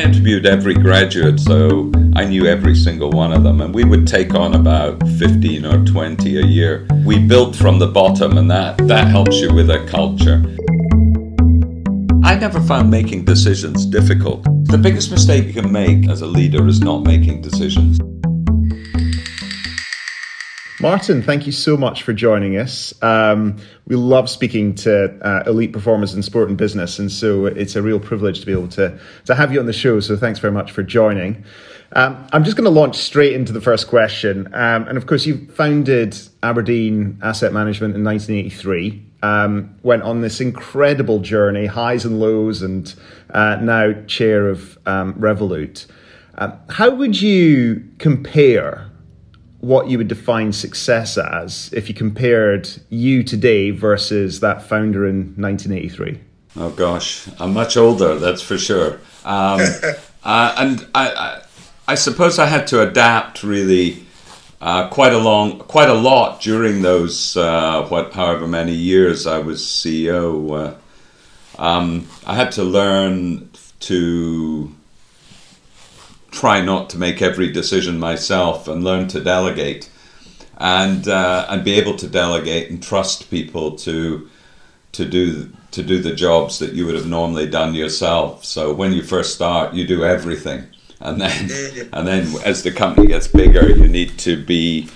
I interviewed every graduate, so I knew every single one of them, and we would take on about 15 or 20 a year. We built from the bottom, and that, that helps you with a culture. I never found making decisions difficult. The biggest mistake you can make as a leader is not making decisions. Martin, thank you so much for joining us. Um, we love speaking to uh, elite performers in sport and business, and so it's a real privilege to be able to, to have you on the show. So thanks very much for joining. Um, I'm just going to launch straight into the first question. Um, and of course, you founded Aberdeen Asset Management in 1983, um, went on this incredible journey, highs and lows, and uh, now chair of um, Revolut. Uh, how would you compare what you would define success as if you compared you today versus that founder in 1983? Oh gosh, I'm much older, that's for sure. Um, uh, and I, I, I, suppose I had to adapt really uh, quite a long, quite a lot during those uh, what, however many years I was CEO. Uh, um, I had to learn to try not to make every decision myself and learn to delegate and uh, and be able to delegate and trust people to to do to do the jobs that you would have normally done yourself. So when you first start, you do everything, and then and then as the company gets bigger, you need to be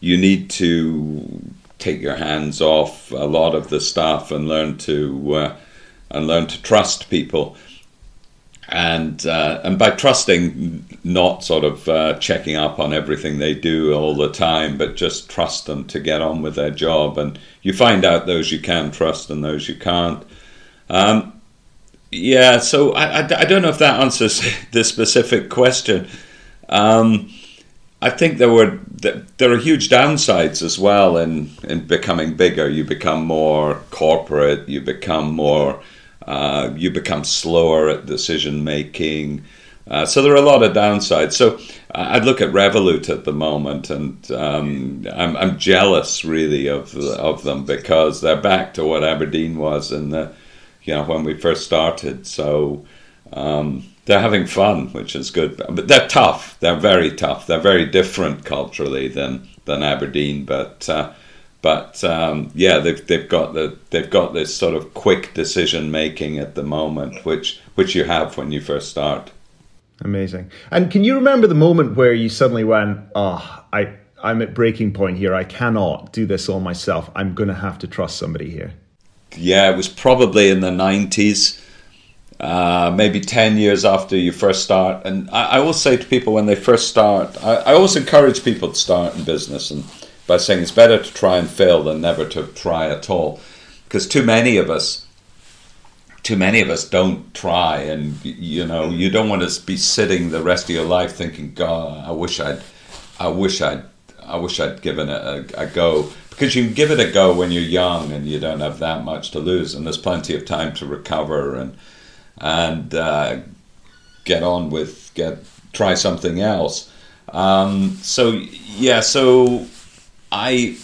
you need to take your hands off a lot of the stuff and learn to uh, and learn to trust people and uh, and by trusting, not sort of uh, checking up on everything they do all the time, but just trust them to get on with their job, and you find out those you can trust and those you can't. Um, yeah, so I, I, I, don't know if that answers the specific question. Um, I think there were there are huge downsides as well in in becoming bigger. You become more corporate. You become more uh, you become slower at decision making. Uh, so there are a lot of downsides. So I'd look at Revolut at the moment, and um, I'm, I'm, jealous really of of them because they're back to what Aberdeen was in the, you know, when we first started. So um, they're having fun, which is good. But they're tough. They're very tough. They're very different culturally than than Aberdeen, but. Uh, but um, yeah, they've they've got the they've got this sort of quick decision making at the moment, which which you have when you first start. Amazing. And can you remember the moment where you suddenly went, "Oh, I I'm at breaking point here. I cannot do this all myself. I'm going to have to trust somebody here." Yeah, it was probably in the '90s. Uh, maybe 10 years after you first start. And I, I will say to people when they first start, I, I always encourage people to start in business and by saying it's better to try and fail than never to try at all. Because too many of us, too many of us don't try, and you know, you don't want to be sitting the rest of your life thinking, "God, I wish I'd, I wish I'd, I wish I'd given it a, a go." Because you can give it a go when you're young and you don't have that much to lose, and there's plenty of time to recover and and uh, get on with get try something else. Um, so yeah, so I,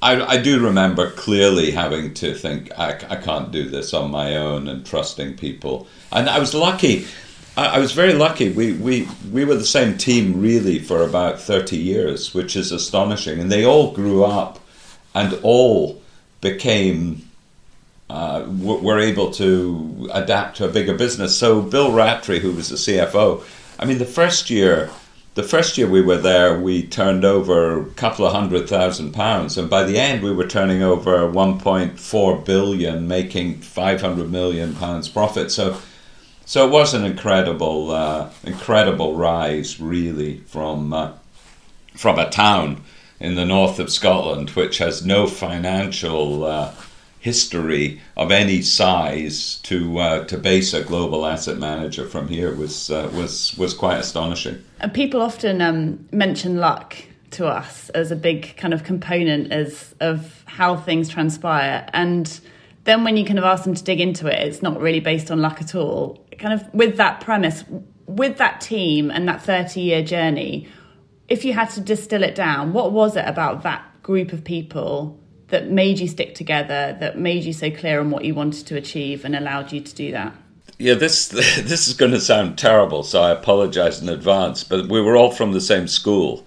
I, I do remember clearly having to think I, I can't do this on my own and trusting people. And I was lucky. I, was very lucky. We, we, we were the same team really for about 30 years, which is astonishing. And they all grew up and all became uh, were able to adapt to a bigger business. So Bill Rattray, who was the CFO, I mean, the first year the first year we were there, we turned over a couple of hundred thousand pounds, and by the end, we were turning over 1.4 billion, making 500 million pounds profit. So, so it was an incredible, uh, incredible rise, really, from uh, from a town in the north of Scotland, which has no financial. Uh, history of any size to uh, to base a global asset manager from here was uh, was was quite astonishing. And people often um, mention luck to us as a big kind of component as of how things transpire and then when you kind of ask them to dig into it it's not really based on luck at all kind of with that premise with that team and that 30 year journey if you had to distill it down what was it about that group of people that made you stick together, that made you so clear on what you wanted to achieve and allowed you to do that? Yeah, this this is going to sound terrible, so I apologize in advance. But we were all from the same school.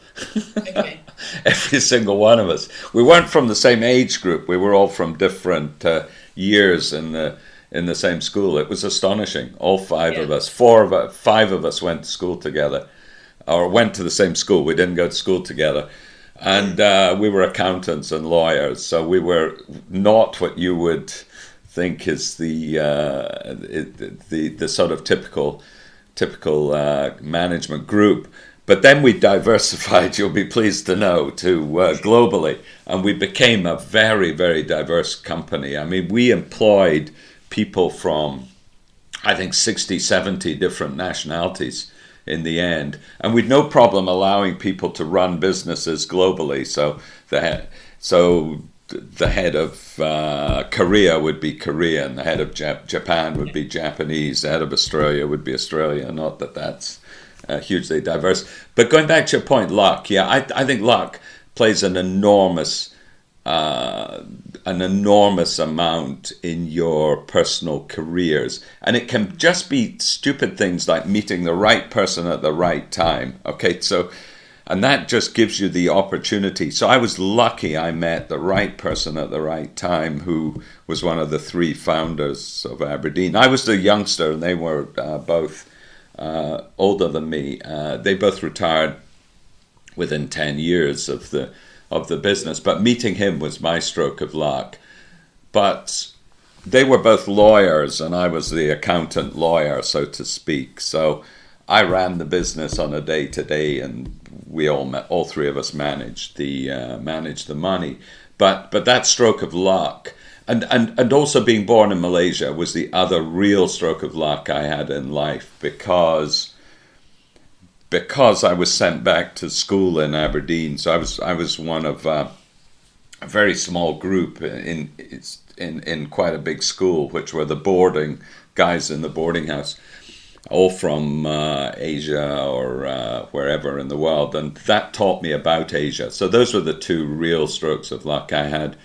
Okay. Every single one of us. We weren't from the same age group. We were all from different uh, years in the in the same school. It was astonishing. All five yeah. of us, four of us, five of us went to school together, or went to the same school. We didn't go to school together, and uh, we were accountants and lawyers. So we were not what you would think is the uh, the the sort of typical typical uh, management group. But then we diversified, you'll be pleased to know, to uh, globally, and we became a very, very diverse company. I mean, we employed people from, I think, 60, 70 different nationalities in the end. And we'd no problem allowing people to run businesses globally. So the, so the head of uh, Korea would be Korean, the head of Jap- Japan would be Japanese, the head of Australia would be Australia. Not that that's uh, hugely diverse. But going back to your point, luck, yeah, I, I think luck plays an enormous uh, an enormous amount in your personal careers. And it can just be stupid things like meeting the right person at the right time. Okay, so, and that just gives you the opportunity. So I was lucky I met the right person at the right time who was one of the three founders of Aberdeen. I was the youngster and they were uh, both uh, older than me. Uh, they both retired within 10 years of the of the business. But meeting him was my stroke of luck. But they were both lawyers, and I was the accountant lawyer, so to speak. So I ran the business on a day to day, and we all all three of us managed the uh, managed the money. But but that stroke of luck. And, and and also being born in Malaysia was the other real stroke of luck I had in life because because I was sent back to school in Aberdeen. So I was I was one of uh, a very small group in in in quite a big school, which were the boarding guys in the boarding house, all from uh, Asia or uh, wherever in the world, and that taught me about Asia. So those were the two real strokes of luck I had.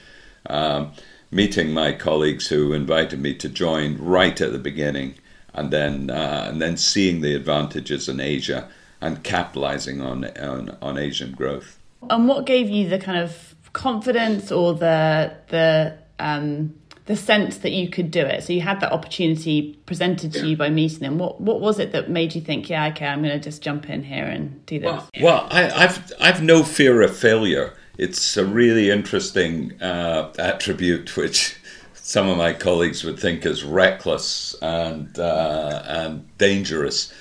Um, meeting my colleagues who invited me to join right at the beginning, and then uh, and then seeing the advantages in Asia and capitalizing on, on, on Asian growth. And what gave you the kind of confidence or the the um, the sense that you could do it? So you had that opportunity presented to you by meeting them. What what was it that made you think, yeah, okay, I'm going to just jump in here and do this? Well, well I, I've I've no fear of failure. It's a really interesting uh, attribute which some of my colleagues would think is reckless and uh, and dangerous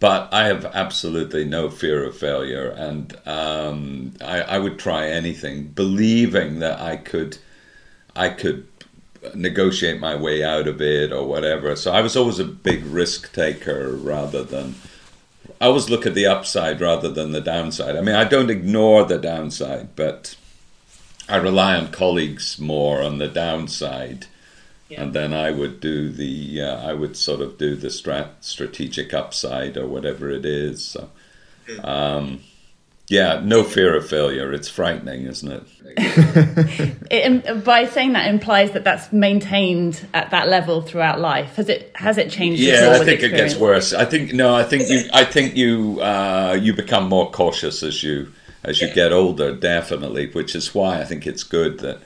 but I have absolutely no fear of failure, and um, I, I, would try anything, believing that I could, I could negotiate my way out of it or whatever. So I was always a big risk taker rather than. I always look at the upside rather than the downside. I mean, I don't ignore the downside, but I rely on colleagues more on the downside and then I would do the uh, I would sort of do the strat- strategic upside or whatever it is. So, hmm. um, yeah, no fear of failure. It's frightening, isn't it? it? By saying that implies that that's maintained at that level throughout life. Has it has it changed? Yeah, I think it gets worse. I think no. I think you. I think you. Uh, you become more cautious as you as you get older. Definitely, which is why I think it's good that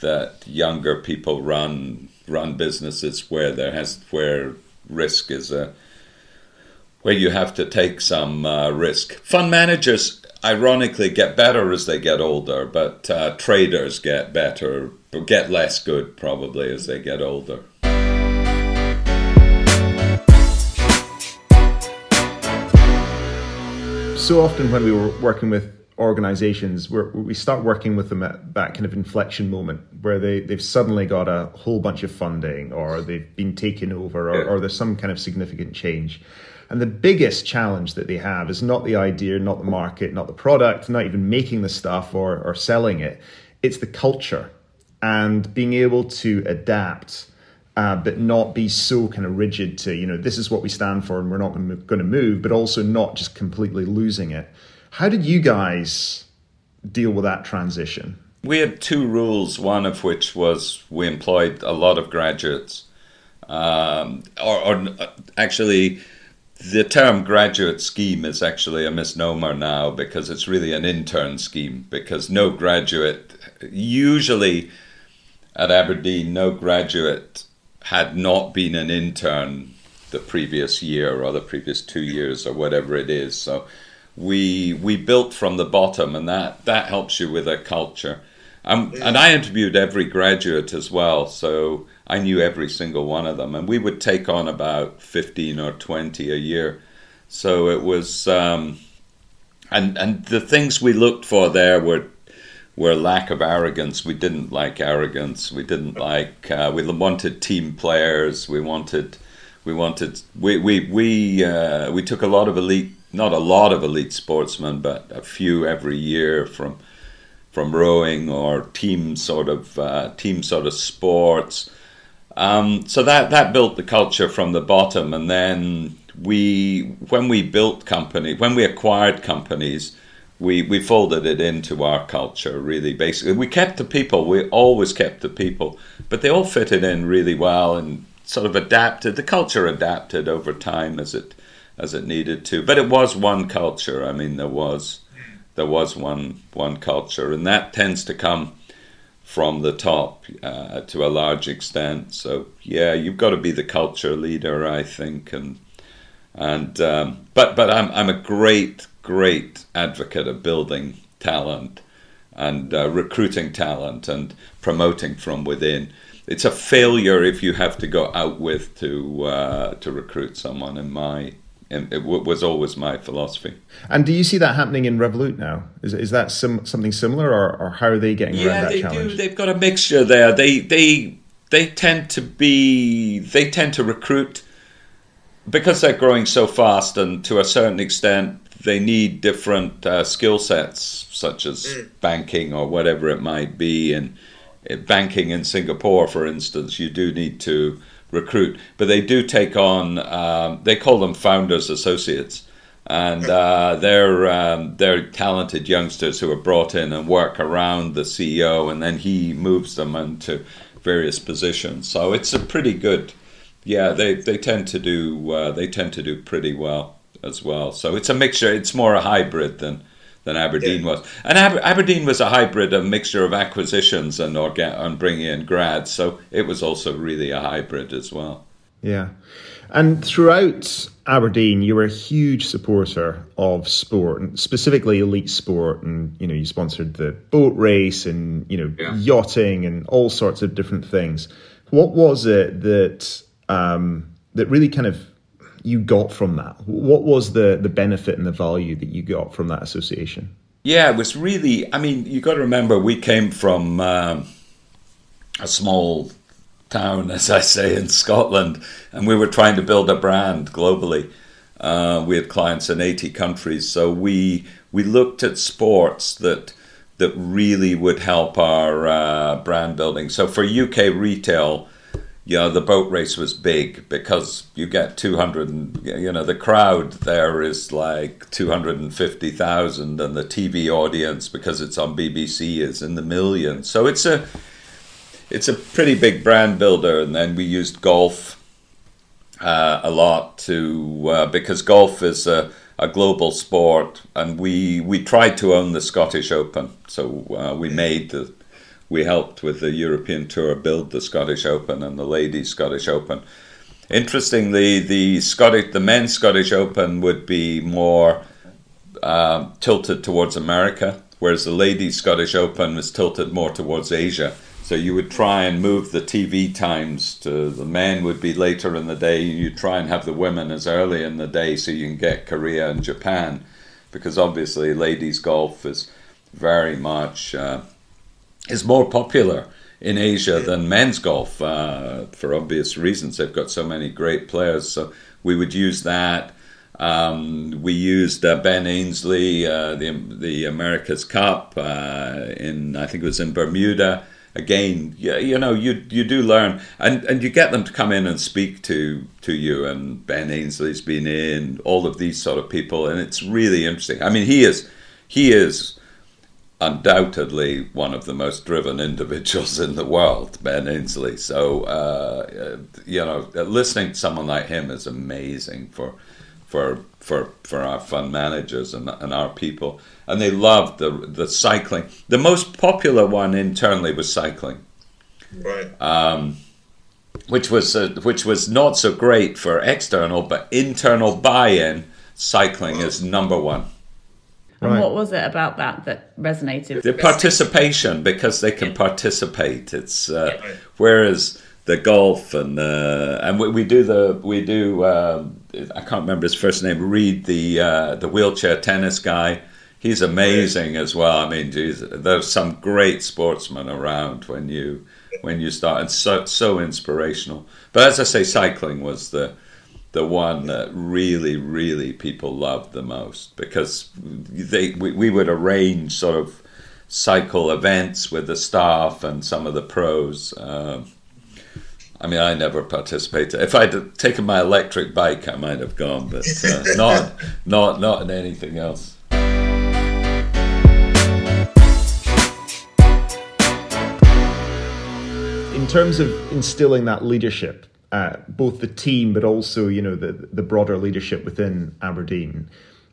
that younger people run run businesses where there has where risk is a where you have to take some uh, risk. Fund managers, ironically, get better as they get older, but uh, traders get better, get less good probably as they get older. So often, when we were working with organizations where we start working with them at that kind of inflection moment where they, they've suddenly got a whole bunch of funding or they've been taken over or, or there's some kind of significant change. And the biggest challenge that they have is not the idea, not the market, not the product, not even making the stuff or, or selling it. It's the culture and being able to adapt, uh, but not be so kind of rigid to, you know, this is what we stand for and we're not going to move, but also not just completely losing it. How did you guys deal with that transition? We had two rules, one of which was we employed a lot of graduates. um, or, or uh, actually the term graduate scheme is actually a misnomer now because it's really an intern scheme because no graduate usually at Aberdeen no graduate had not been an intern the previous year or the previous two years or whatever it is so we we built from the bottom and that that helps you with a culture um, and I interviewed every graduate as well so I knew every single one of them, and we would take on about fifteen or twenty a year. So it was, um, and and the things we looked for there were were lack of arrogance. We didn't like arrogance. We didn't like. Uh, we wanted team players. We wanted. We wanted. We we we uh, we took a lot of elite. Not a lot of elite sportsmen, but a few every year from from rowing or team sort of uh, team sort of sports. Um, so that that built the culture from the bottom, and then we when we built company when we acquired companies, we we folded it into our culture really. Basically, we kept the people. We always kept the people, but they all fitted in really well and sort of adapted. The culture adapted over time as it as it needed to. But it was one culture. I mean, there was there was one one culture, and that tends to come from the top uh, to a large extent. So yeah, you've got to be the culture leader, I think, and and um, but but I'm I'm a great great advocate of building talent and uh, recruiting talent and promoting from within. It's a failure if you have to go out with to uh, to recruit someone. In my it w- was always my philosophy. And do you see that happening in Revolut now? Is is that sim- something similar, or, or how are they getting yeah, around that challenge? they challenge? do. They've got a mixture there. They they they tend to be they tend to recruit because they're growing so fast, and to a certain extent, they need different uh, skill sets, such as mm. banking or whatever it might be. And uh, banking in Singapore, for instance, you do need to recruit, but they do take on. Um, they call them founders associates, and uh, they're um, they're talented youngsters who are brought in and work around the CEO, and then he moves them into various positions. So it's a pretty good. Yeah, they, they tend to do uh, they tend to do pretty well as well. So it's a mixture. It's more a hybrid than than Aberdeen yeah. was. And Aber- Aberdeen was a hybrid, a mixture of acquisitions and orga- and bringing in grads. So it was also really a hybrid as well. Yeah. And throughout Aberdeen, you were a huge supporter of sport, and specifically elite sport. And you know, you sponsored the boat race, and you know, yeah. yachting, and all sorts of different things. What was it that um, that really kind of you got from that? What was the the benefit and the value that you got from that association? Yeah, it was really. I mean, you got to remember we came from um, a small town, as I say, in Scotland, and we were trying to build a brand globally. Uh, we had clients in 80 countries, so we we looked at sports that that really would help our uh, brand building. So for UK retail, you know, the boat race was big because you get 200, you know, the crowd there is like 250,000 and the TV audience, because it's on BBC, is in the millions. So it's a, it's a pretty big brand builder. And then we used golf uh, a lot to, uh, because golf is a, a global sport and we, we tried to own the Scottish Open. So uh, we made the, we helped with the European Tour build the Scottish Open and the Ladies Scottish Open. Interestingly, the Scottish, the men's Scottish Open would be more uh, tilted towards America, whereas the Ladies Scottish Open was tilted more towards Asia. So you would try and move the TV times to the men would be later in the day. You try and have the women as early in the day so you can get Korea and Japan, because obviously ladies golf is very much. Uh, is more popular in Asia than men's golf uh, for obvious reasons. They've got so many great players. So we would use that. Um, we used uh, Ben Ainslie, uh, the the America's Cup uh, in I think it was in Bermuda. Again, you, you know, you you do learn, and, and you get them to come in and speak to to you. And Ben Ainslie's been in all of these sort of people, and it's really interesting. I mean, he is he is undoubtedly one of the most driven individuals in the world, Ben Ainslie. So, uh, you know, listening to someone like him is amazing for for for for our fund managers and, and our people. And they loved the the cycling. The most popular one internally was cycling, right? Um, which was uh, which was not so great for external, but internal buy-in. Cycling wow. is number one. And right. what was it about that that resonated? The participation, because they can participate. It's uh, whereas the golf and uh, and we, we, do the we do uh, I can't remember his first name. Reid the uh, the wheelchair tennis guy. He's amazing as well. I mean, geez, there's some great sportsmen around when you when you start, and so so inspirational. But as I say, cycling was the the one that really, really people loved the most because they we, we would arrange sort of cycle events with the staff and some of the pros. Uh, I mean, I never participated. If I'd taken my electric bike, I might have gone, but uh, not not not in anything else. In terms of instilling that leadership, uh, both the team but also you know the the broader leadership within Aberdeen.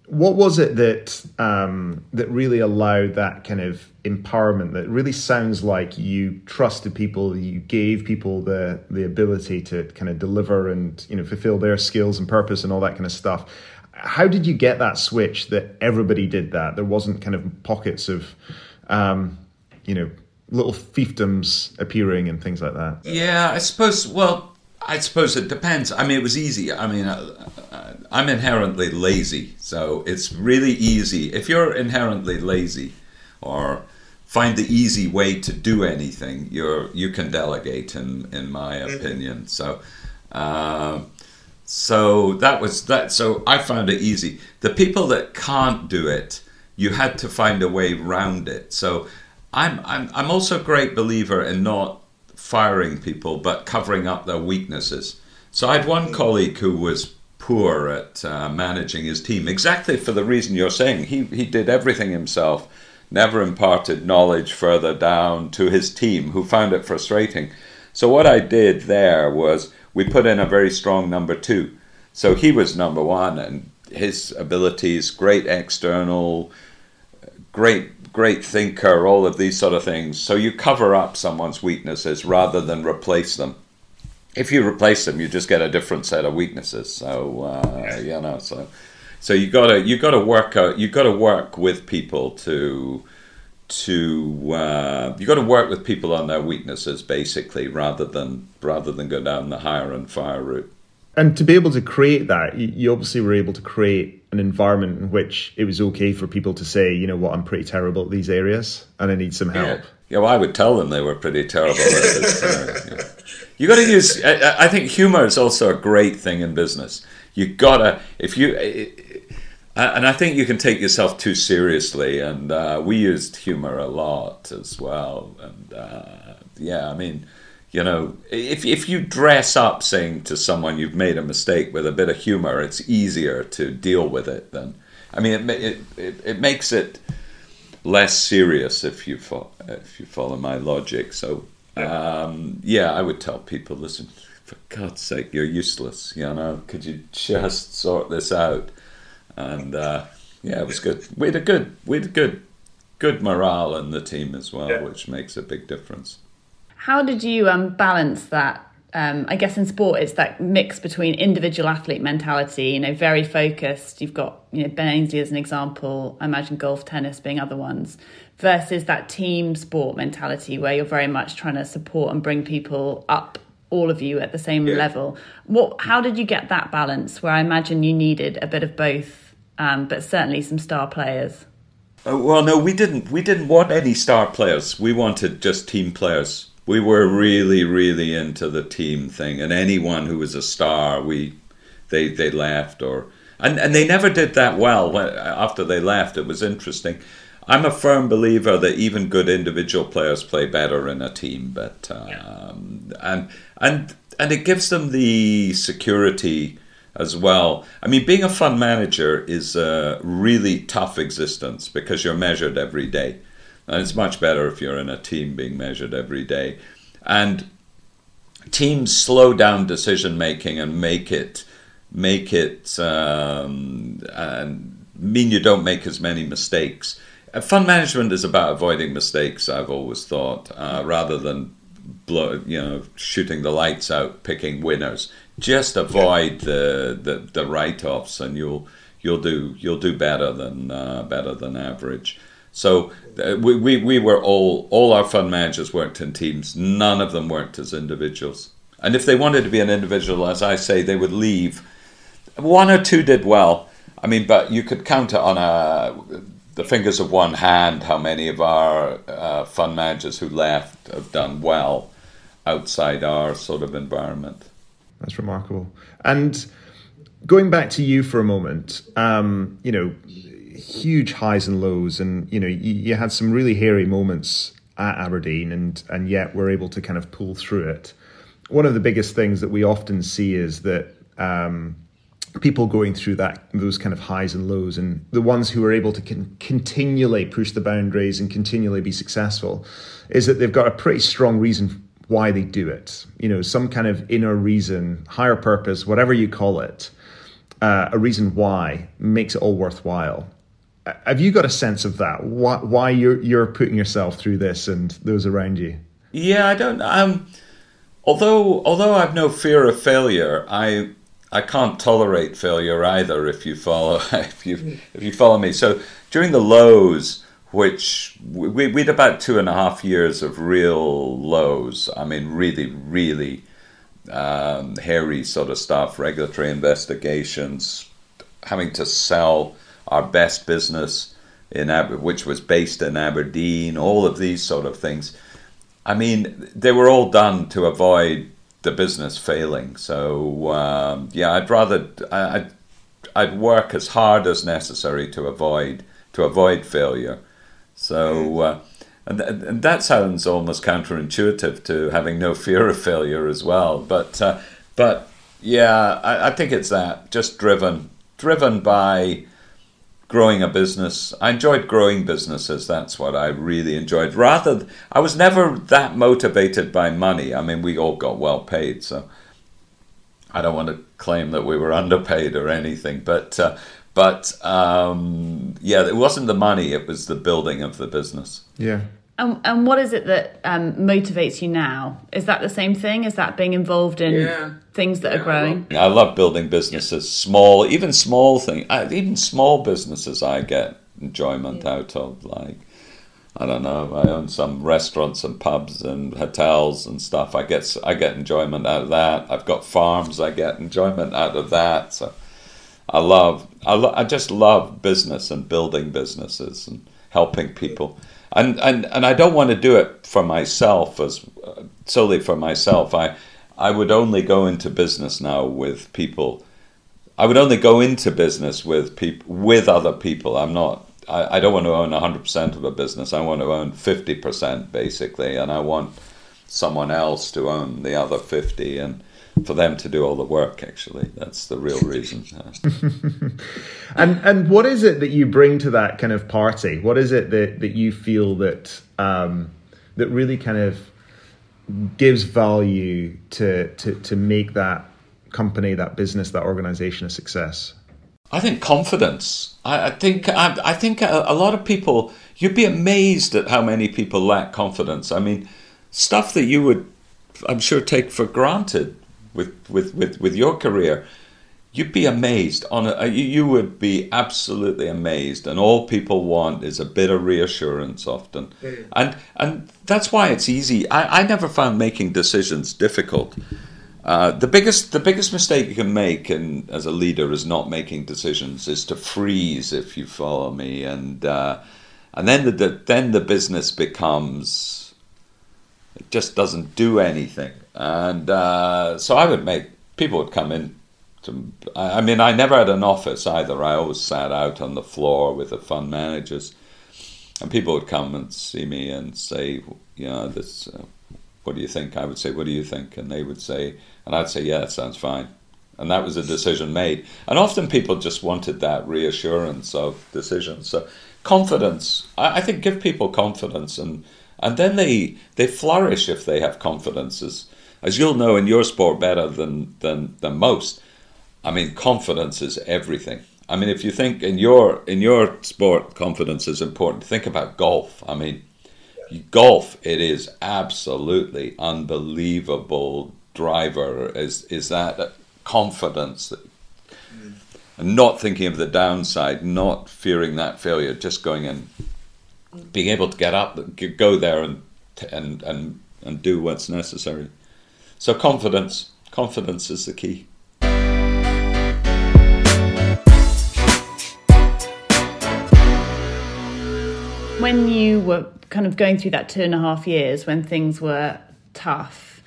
What was it that um, that really allowed that kind of empowerment? That really sounds like you trusted people, you gave people the the ability to kind of deliver and you know fulfill their skills and purpose and all that kind of stuff. How did you get that switch that everybody did that? There wasn't kind of pockets of, um, you know, little fiefdoms appearing and things like that. Yeah, I suppose. Well, I suppose it depends. I mean, it was easy. I mean, uh, uh, I'm inherently lazy, so it's really easy. If you're inherently lazy, or find the easy way to do anything, you're you can delegate. In in my mm-hmm. opinion, so. Uh, so that was that. So I found it easy. The people that can't do it, you had to find a way around it. So I'm I'm I'm also a great believer in not firing people, but covering up their weaknesses. So I had one colleague who was poor at uh, managing his team, exactly for the reason you're saying. He, he did everything himself, never imparted knowledge further down to his team, who found it frustrating. So what I did there was we put in a very strong number two. So he was number one, and his abilities, great external, great great thinker, all of these sort of things. So you cover up someone's weaknesses rather than replace them. If you replace them, you just get a different set of weaknesses. So uh, you know, so so you gotta you gotta work out. You gotta work with people to to uh, you got to work with people on their weaknesses basically rather than rather than go down the hire and fire route and to be able to create that, you obviously were able to create an environment in which it was okay for people to say, you know what, I'm pretty terrible at these areas and I need some help. Yeah, yeah well, I would tell them they were pretty terrible at this. Uh, you got to use. I, I, think humor is also a great thing in business. You gotta if you. and I think you can take yourself too seriously, and uh, we used humor a lot as well. And uh, yeah, I mean, you know, if if you dress up saying to someone you've made a mistake with a bit of humor, it's easier to deal with it than. I mean, it it it, it makes it less serious if you fo- if you follow my logic. So um, yeah, I would tell people, listen, for God's sake, you're useless. You know, could you just sort this out? And uh, yeah, it was good. We had a good, we had a good, good morale in the team as well, yeah. which makes a big difference. How did you um, balance that? Um, I guess in sport, it's that mix between individual athlete mentality, you know, very focused. You've got, you know, Ben Ainslie as an example. I imagine golf, tennis being other ones, versus that team sport mentality where you're very much trying to support and bring people up all of you at the same yeah. level. What? How did you get that balance? Where I imagine you needed a bit of both, um, but certainly some star players. Uh, well, no, we didn't. We didn't want any star players. We wanted just team players we were really, really into the team thing, and anyone who was a star, we they they left or and and they never did that well after they left. It was interesting. I'm a firm believer that even good individual players play better in a team, but um, and and and it gives them the security as well. I mean, being a fund manager is a really tough existence because you're measured every day. And it's much better if you're in a team being measured every day. And teams slow down decision making and make it make it um, and mean you don't make as many mistakes. Uh, fund management is about avoiding mistakes. I've always thought, uh, rather than blow, you know, shooting the lights out, picking winners. Just avoid the the, the write offs, and you'll you'll do you'll do better than uh, better than average. So uh, we, we, we were all all our fund managers worked in teams. None of them worked as individuals. And if they wanted to be an individual, as I say, they would leave. One or two did well. I mean, but you could count it on a, the fingers of one hand how many of our uh, fund managers who left have done well outside our sort of environment. That's remarkable. And going back to you for a moment, um, you know, huge highs and lows, and you know, you, you, had some really hairy moments at Aberdeen, and and yet we're able to kind of pull through it. One of the biggest things that we often see is that. Um, people going through that those kind of highs and lows and the ones who are able to con- continually push the boundaries and continually be successful is that they've got a pretty strong reason why they do it you know some kind of inner reason higher purpose whatever you call it uh, a reason why makes it all worthwhile have you got a sense of that? Why, why you're you're putting yourself through this and those around you? Yeah, I don't. Um, although although I've no fear of failure, I I can't tolerate failure either. If you follow if you if you follow me, so during the lows, which we we had about two and a half years of real lows. I mean, really, really um, hairy sort of stuff, regulatory investigations, having to sell our best business in Aber- which was based in Aberdeen, all of these sort of things. I mean, they were all done to avoid the business failing. So um, yeah, I'd rather I'd, I'd work as hard as necessary to avoid to avoid failure. So uh, and, and that sounds almost counterintuitive to having no fear of failure as well. But uh, but yeah, I, I think it's that just driven driven by growing a business. I enjoyed growing businesses. That's what I really enjoyed. Rather, I was never that motivated by money. I mean, we all got well paid, so I don't want to claim that we were underpaid or anything. But uh, but um, yeah, it wasn't the money; it was the building of the business. Yeah. And, and what is it that um, motivates you now? Is that the same thing? Is that being involved in yeah. things that yeah, are growing? I love, I love building businesses, small, even small things, even small businesses. I get enjoyment yeah. out of. Like, I don't know, I own some restaurants and pubs and hotels and stuff. I get I get enjoyment out of that. I've got farms. I get enjoyment out of that. So, I love, I, lo- I just love business and building businesses and helping people and and and I don't want to do it for myself as uh, solely for myself. I I would only go into business now with people. I would only go into business with people with other people. I'm not. I, I don't want to own 100% of a business. I want to own 50% basically, and I want someone else to own the other 50 and for them to do all the work actually that's the real reason and and what is it that you bring to that kind of party what is it that that you feel that um, that really kind of gives value to to to make that company that business that organization a success I think confidence. I, I think I, I think a, a, lot of people. You'd be amazed at how many people lack confidence. I mean, stuff that you would, I'm sure, take for granted with, with, with, with your career, you'd be amazed. On a, you would be absolutely amazed, and all people want is a bit of reassurance often, and and that's why it's easy. I, I never found making decisions difficult. Uh, the biggest the biggest mistake you can make in, as a leader is not making decisions is to freeze if you follow me and uh, and then the, the, then the business becomes it just doesn't do anything and uh, so I would make people would come in. To, I mean, I never had an office either. I always sat out on the floor with the fund managers, and people would come and see me and say, you know, this. Uh, what do you think? I would say, what do you think? And they would say, and I'd say, yeah, that sounds fine. And that was a decision made. And often people just wanted that reassurance of decisions. So confidence. I, I think give people confidence, and and then they they flourish if they have confidence. As, as you'll know in your sport better than than than most. I mean, confidence is everything. I mean, if you think in your in your sport, confidence is important. Think about golf. I mean, golf it is absolutely unbelievable driver is is that confidence mm. and not thinking of the downside not fearing that failure just going and being able to get up go there and and and and do what's necessary so confidence confidence is the key when you were kind of going through that two and a half years when things were tough,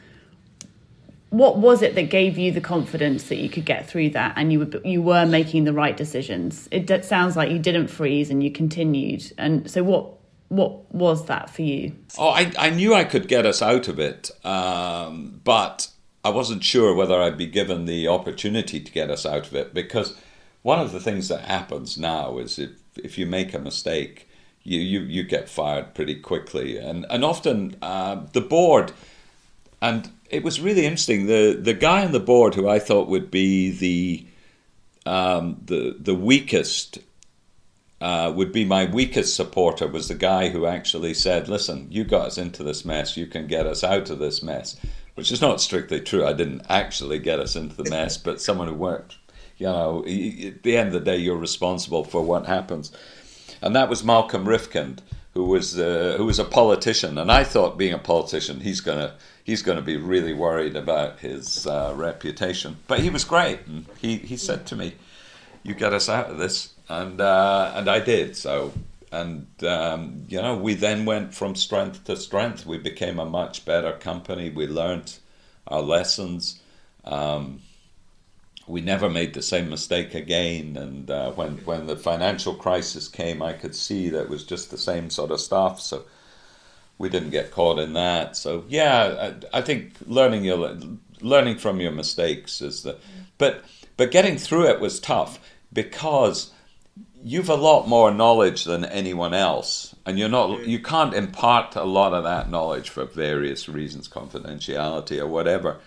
what was it that gave you the confidence that you could get through that and you were you were making the right decisions? It sounds like you didn't freeze and you continued. And so, what what was that for you? Oh, I I knew I could get us out of it, um, but I wasn't sure whether I'd be given the opportunity to get us out of it because one of the things that happens now is if if you make a mistake you, you, you get fired pretty quickly. And, and often uh, the board, and it was really interesting, the, the guy on the board who I thought would be the, um, the, the weakest, uh, would be my weakest supporter, was the guy who actually said, listen, you got us into this mess, you can get us out of this mess. Which is not strictly true. I didn't actually get us into the mess, but someone who worked, you know, at the end of the day, you're responsible for what happens and that was Malcolm Rifkind, who was uh, who was a politician. And I thought, being a politician, he's gonna he's gonna be really worried about his uh, reputation. But he was great, and he he said to me, "You get us out of this," and uh, and I did. So. And um, you know, we then went from strength to strength. We became a much better company. We learned our lessons. Um, we never made the same mistake again. And uh, when when the financial crisis came, I could see that it was just the same sort of stuff. So we didn't get caught in that. So yeah, I, I think learning your learning from your mistakes is the, but but getting through it was tough because you've a lot more knowledge than anyone else and you're not you can't impart a lot of that knowledge for various reasons confidentiality or whatever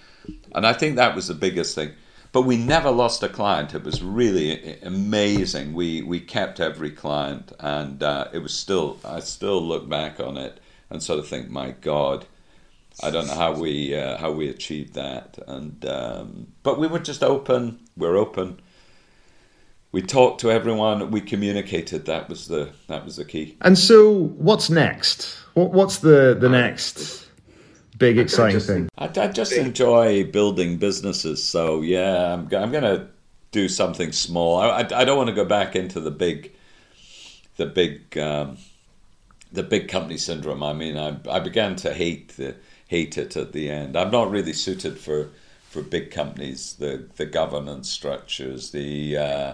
and i think that was the biggest thing but we never lost a client. It was really amazing. We we kept every client, and uh, it was still. I still look back on it and sort of think, my God, I don't know how we uh, how we achieved that. And um, but we were just open. We're open. We talked to everyone. We communicated. That was the that was the key. And so, what's next? What, what's the the next? big exciting just, thing. I, I just enjoy building businesses. So yeah, I'm, I'm going to do something small. I, I, I, don't want to go back into the big, the big, um, the big company syndrome. I mean, I, I began to hate the hate it at the end. I'm not really suited for for big companies. The the governance structures. The uh,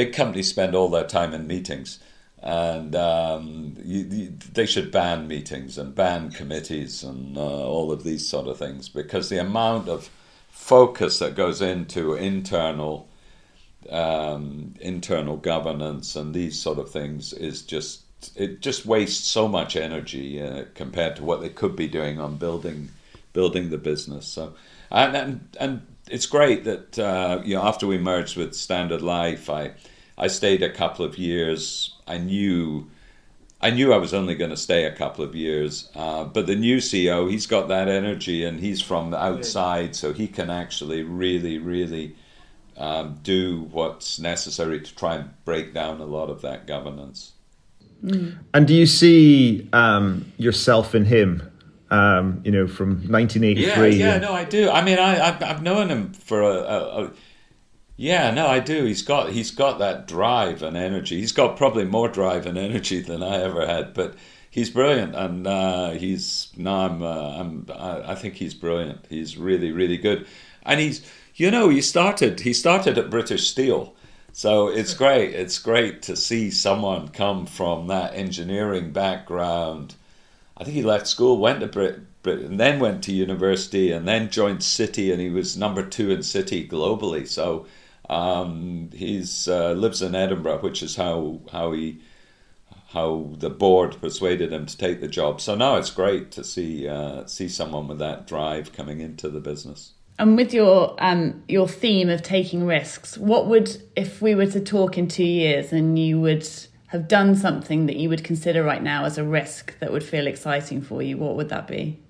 big companies spend all their time in meetings and um, you, you, they should ban meetings and ban committees and uh, all of these sort of things because the amount of focus that goes into internal um, internal governance and these sort of things is just it just wastes so much energy uh, compared to what they could be doing on building building the business. So and and, and it's great that uh, you know after we merged with Standard Life, I I stayed a couple of years I knew I knew I was only going to stay a couple of years. Uh, but the new CEO, he's got that energy and he's from the outside, so he can actually really, really um, do what's necessary to try and break down a lot of that governance. Mm. And do you see um, yourself in him? Um, you know, from 1983. Yeah, yeah, no, I do. I mean, I, I've, I've known him for a, a, a yeah, no, I do. He's got he's got that drive and energy. He's got probably more drive and energy than I ever had. But he's brilliant, and uh, he's no, I'm, uh, I'm I, I think he's brilliant. He's really really good, and he's you know he started he started at British Steel. So it's great. It's great to see someone come from that engineering background. I think he left school, went to Brit, Brit and then went to university, and then joined Citi, and he was number two in Citi globally. So um, he's uh, lives in Edinburgh, which is how how he how the board persuaded him to take the job. So now it's great to see uh, see someone with that drive coming into the business. And with your um, your theme of taking risks, what would if we were to talk in two years and you would have done something that you would consider right now as a risk that would feel exciting for you? What would that be?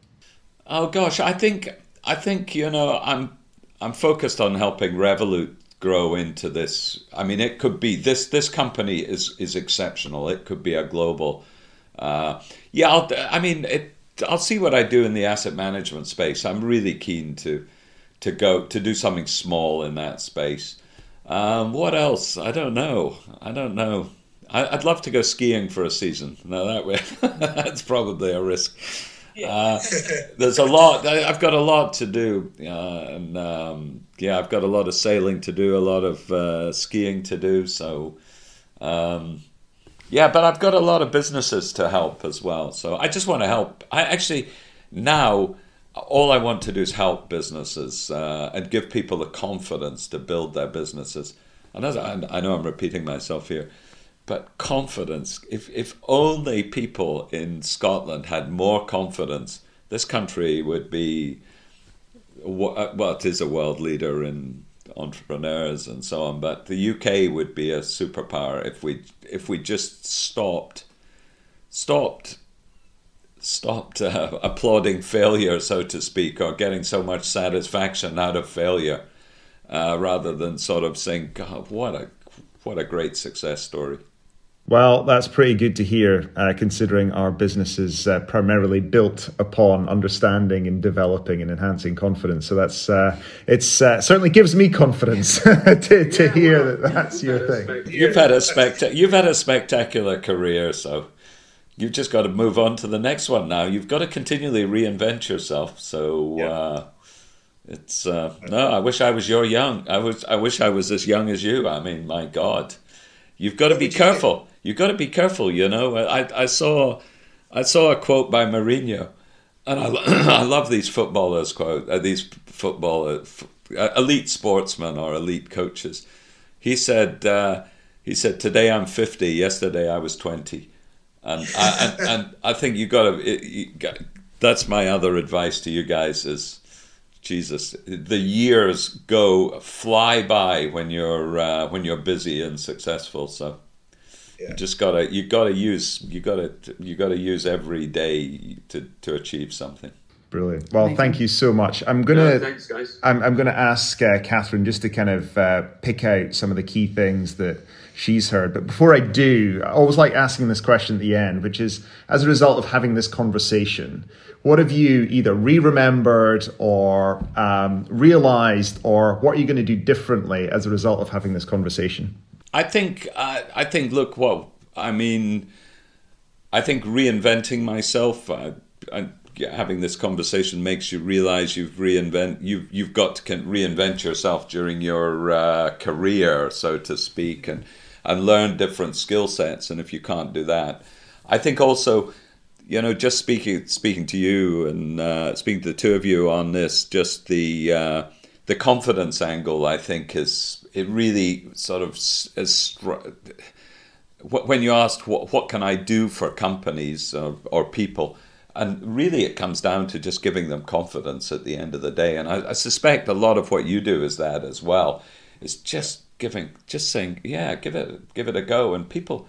Oh gosh, I think I think you know I'm I'm focused on helping Revolut grow into this. I mean, it could be this this company is is exceptional. It could be a global. Uh, yeah, I'll, I mean, it, I'll see what I do in the asset management space. I'm really keen to to go to do something small in that space. Um, what else? I don't know. I don't know. I, would love to go skiing for a season. No, that way that's probably a risk. Uh, there's a lot. I, have got a lot to do, uh, and um, yeah, I've got a lot of sailing to do, a lot of uh, skiing to do. So, um, yeah, but I've got a lot of businesses to help as well. So I just want to help. I actually now all I want to do is help businesses uh, and give people the confidence to build their businesses. And as I, I know I'm repeating myself here, but confidence. If if only people in Scotland had more confidence, this country would be uh, well, it is a world leader in entrepreneurs and so on. But the UK would be a superpower if we if we just stopped stopped stopped uh, applauding failure, so to speak, or getting so much satisfaction out of failure, uh, rather than sort of saying, "God, what a what a great success story." Well, that's pretty good to hear, uh, considering our business is uh, primarily built upon understanding and developing and enhancing confidence. So that's uh, it's uh, certainly gives me confidence to, to yeah, hear well, that that's your thing. You've had a specta- you've had a spectacular career, so you've just got to move on to the next one now. You've got to continually reinvent yourself. So. Yeah. Uh, it's uh, no. I wish I was your young. I was. I wish I was as young as you. I mean, my God, you've got to be careful You've got to be careful. You know, I, I saw I saw a quote by Mourinho, and I, I love these footballers quote uh, these football uh, elite sportsmen or elite coaches. He said uh, he said today I'm 50. Yesterday I was 20, and I, and, and I think you got to. That's my other advice to you guys is. Jesus, the years go fly by when you're uh, when you're busy and successful. So yeah. You just gotta you gotta use you gotta you gotta use every day to to achieve something. Brilliant. Well, thank, thank you. so much. I'm gonna. Yeah, thanks, guys. I'm, I'm gonna ask uh, Catherine just to kind of uh, pick out some of the key things that she's heard. But before I do, I always like asking this question at the end, which is, as a result of having this conversation, what have you either re-remembered or um, realized, or what are you going to do differently as a result of having this conversation? I think uh, I think look well I mean I think reinventing myself uh, having this conversation makes you realize you've reinvent you've you've got to reinvent yourself during your uh, career so to speak and and learn different skill sets and if you can't do that I think also you know just speaking speaking to you and uh, speaking to the two of you on this just the uh, the confidence angle I think is it really sort of as when you asked what what can I do for companies or, or, people, and really it comes down to just giving them confidence at the end of the day. And I, I suspect a lot of what you do is that as well. Is just giving, just saying, yeah, give it, give it a go, and people.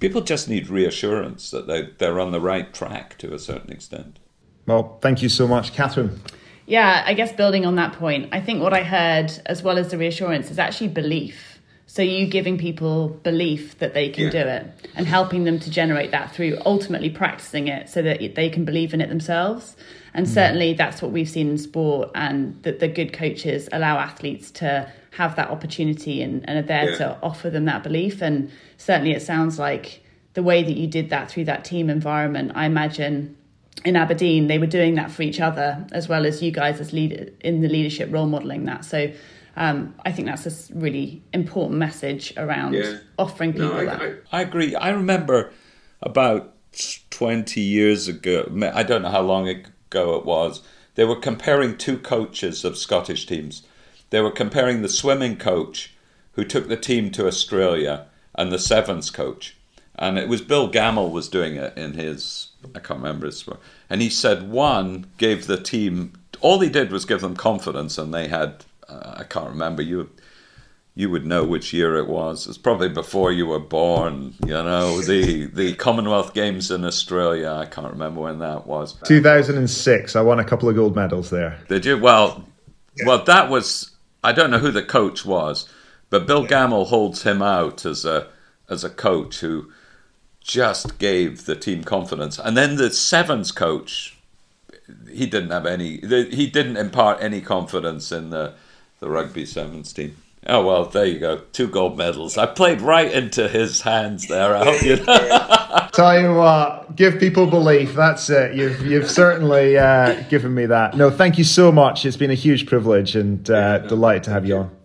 People just need reassurance that they, they're on the right track to a certain extent. Well, thank you so much, Catherine. Yeah, I guess building on that point, I think what I heard, as well as the reassurance, is actually belief. So you giving people belief that they can yeah. do it and helping them to generate that through ultimately practicing it so that they can believe in it themselves. And mm. certainly that's what we've seen in sport and that the good coaches allow athletes to have that opportunity and, and are there yeah. to offer them that belief. And certainly it sounds like the way that you did that through that team environment, I imagine in Aberdeen, they were doing that for each other as well as you guys as lead in the leadership role modeling that. So um, I think that's a really important message around yeah. offering people no, I, that. I, I, agree. I remember about 20 years ago, I don't know how long ago it was, they were comparing two coaches of Scottish teams. They were comparing the swimming coach who took the team to Australia and the sevens coach. and it was Bill Gamble was doing it in his I can't remember his and he said one gave the team all he did was give them confidence, and they had uh, I can't remember you you would know which year it was. It's probably before you were born. You know the the Commonwealth Games in Australia. I can't remember when that was. Two thousand and six. I won a couple of gold medals there. Did you? Well, yeah. well, that was. I don't know who the coach was, but Bill yeah. Gamble holds him out as a as a coach who just gave the team confidence. And then the sevens coach, he didn't have any. He didn't impart any confidence in the the rugby sevens team. Oh well, there you go. Two gold medals. I played right into his hands there. I hope you. Know. Tell you what, give people belief. That's it. You've you've certainly uh, given me that. No, thank you so much. It's been a huge privilege and uh, delighted to have you on.